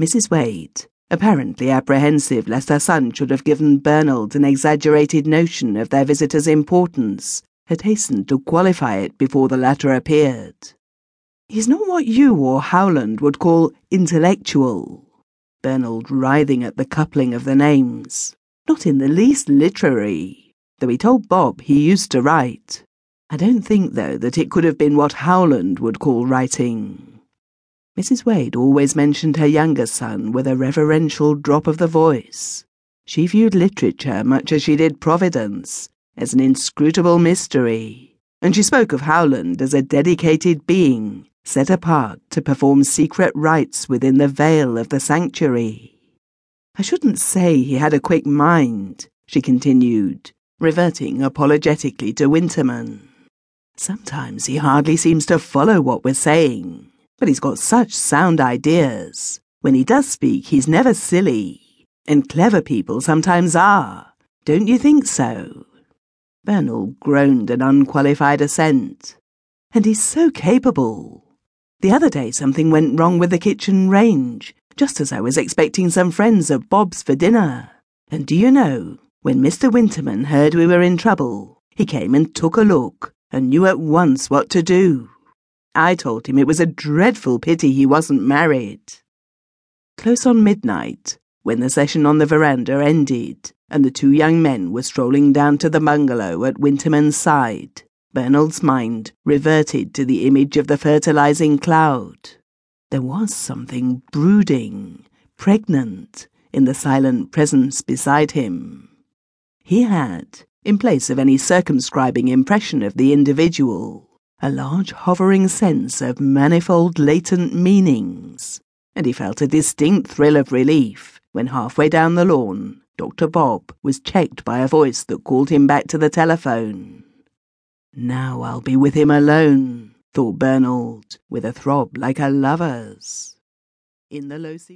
Mrs. Wade, apparently apprehensive lest her son should have given Bernald an exaggerated notion of their visitor's importance, had hastened to qualify it before the latter appeared. He's not what you or Howland would call intellectual. Bernald writhing at the coupling of the names. Not in the least literary, though he told Bob he used to write. I don't think, though, that it could have been what Howland would call writing. Mrs. Wade always mentioned her younger son with a reverential drop of the voice. She viewed literature much as she did Providence, as an inscrutable mystery, and she spoke of Howland as a dedicated being set apart to perform secret rites within the veil of the sanctuary. I shouldn't say he had a quick mind, she continued, reverting apologetically to Winterman. Sometimes he hardly seems to follow what we're saying, but he's got such sound ideas. When he does speak, he's never silly, and clever people sometimes are. Don't you think so? Bernald groaned an unqualified assent. And he's so capable. The other day something went wrong with the kitchen range, just as I was expecting some friends of Bob's for dinner. And do you know, when Mr. Winterman heard we were in trouble, he came and took a look and knew at once what to do. I told him it was a dreadful pity he wasn't married. Close on midnight, when the session on the veranda ended, and the two young men were strolling down to the bungalow at Winterman's side, Bernald's mind reverted to the image of the fertilizing cloud. There was something brooding, pregnant, in the silent presence beside him. He had, in place of any circumscribing impression of the individual, a large hovering sense of manifold latent meanings, and he felt a distinct thrill of relief when halfway down the lawn, Dr. Bob was checked by a voice that called him back to the telephone. Now I'll be with him alone, thought Bernald, with a throb like a lover's. In the low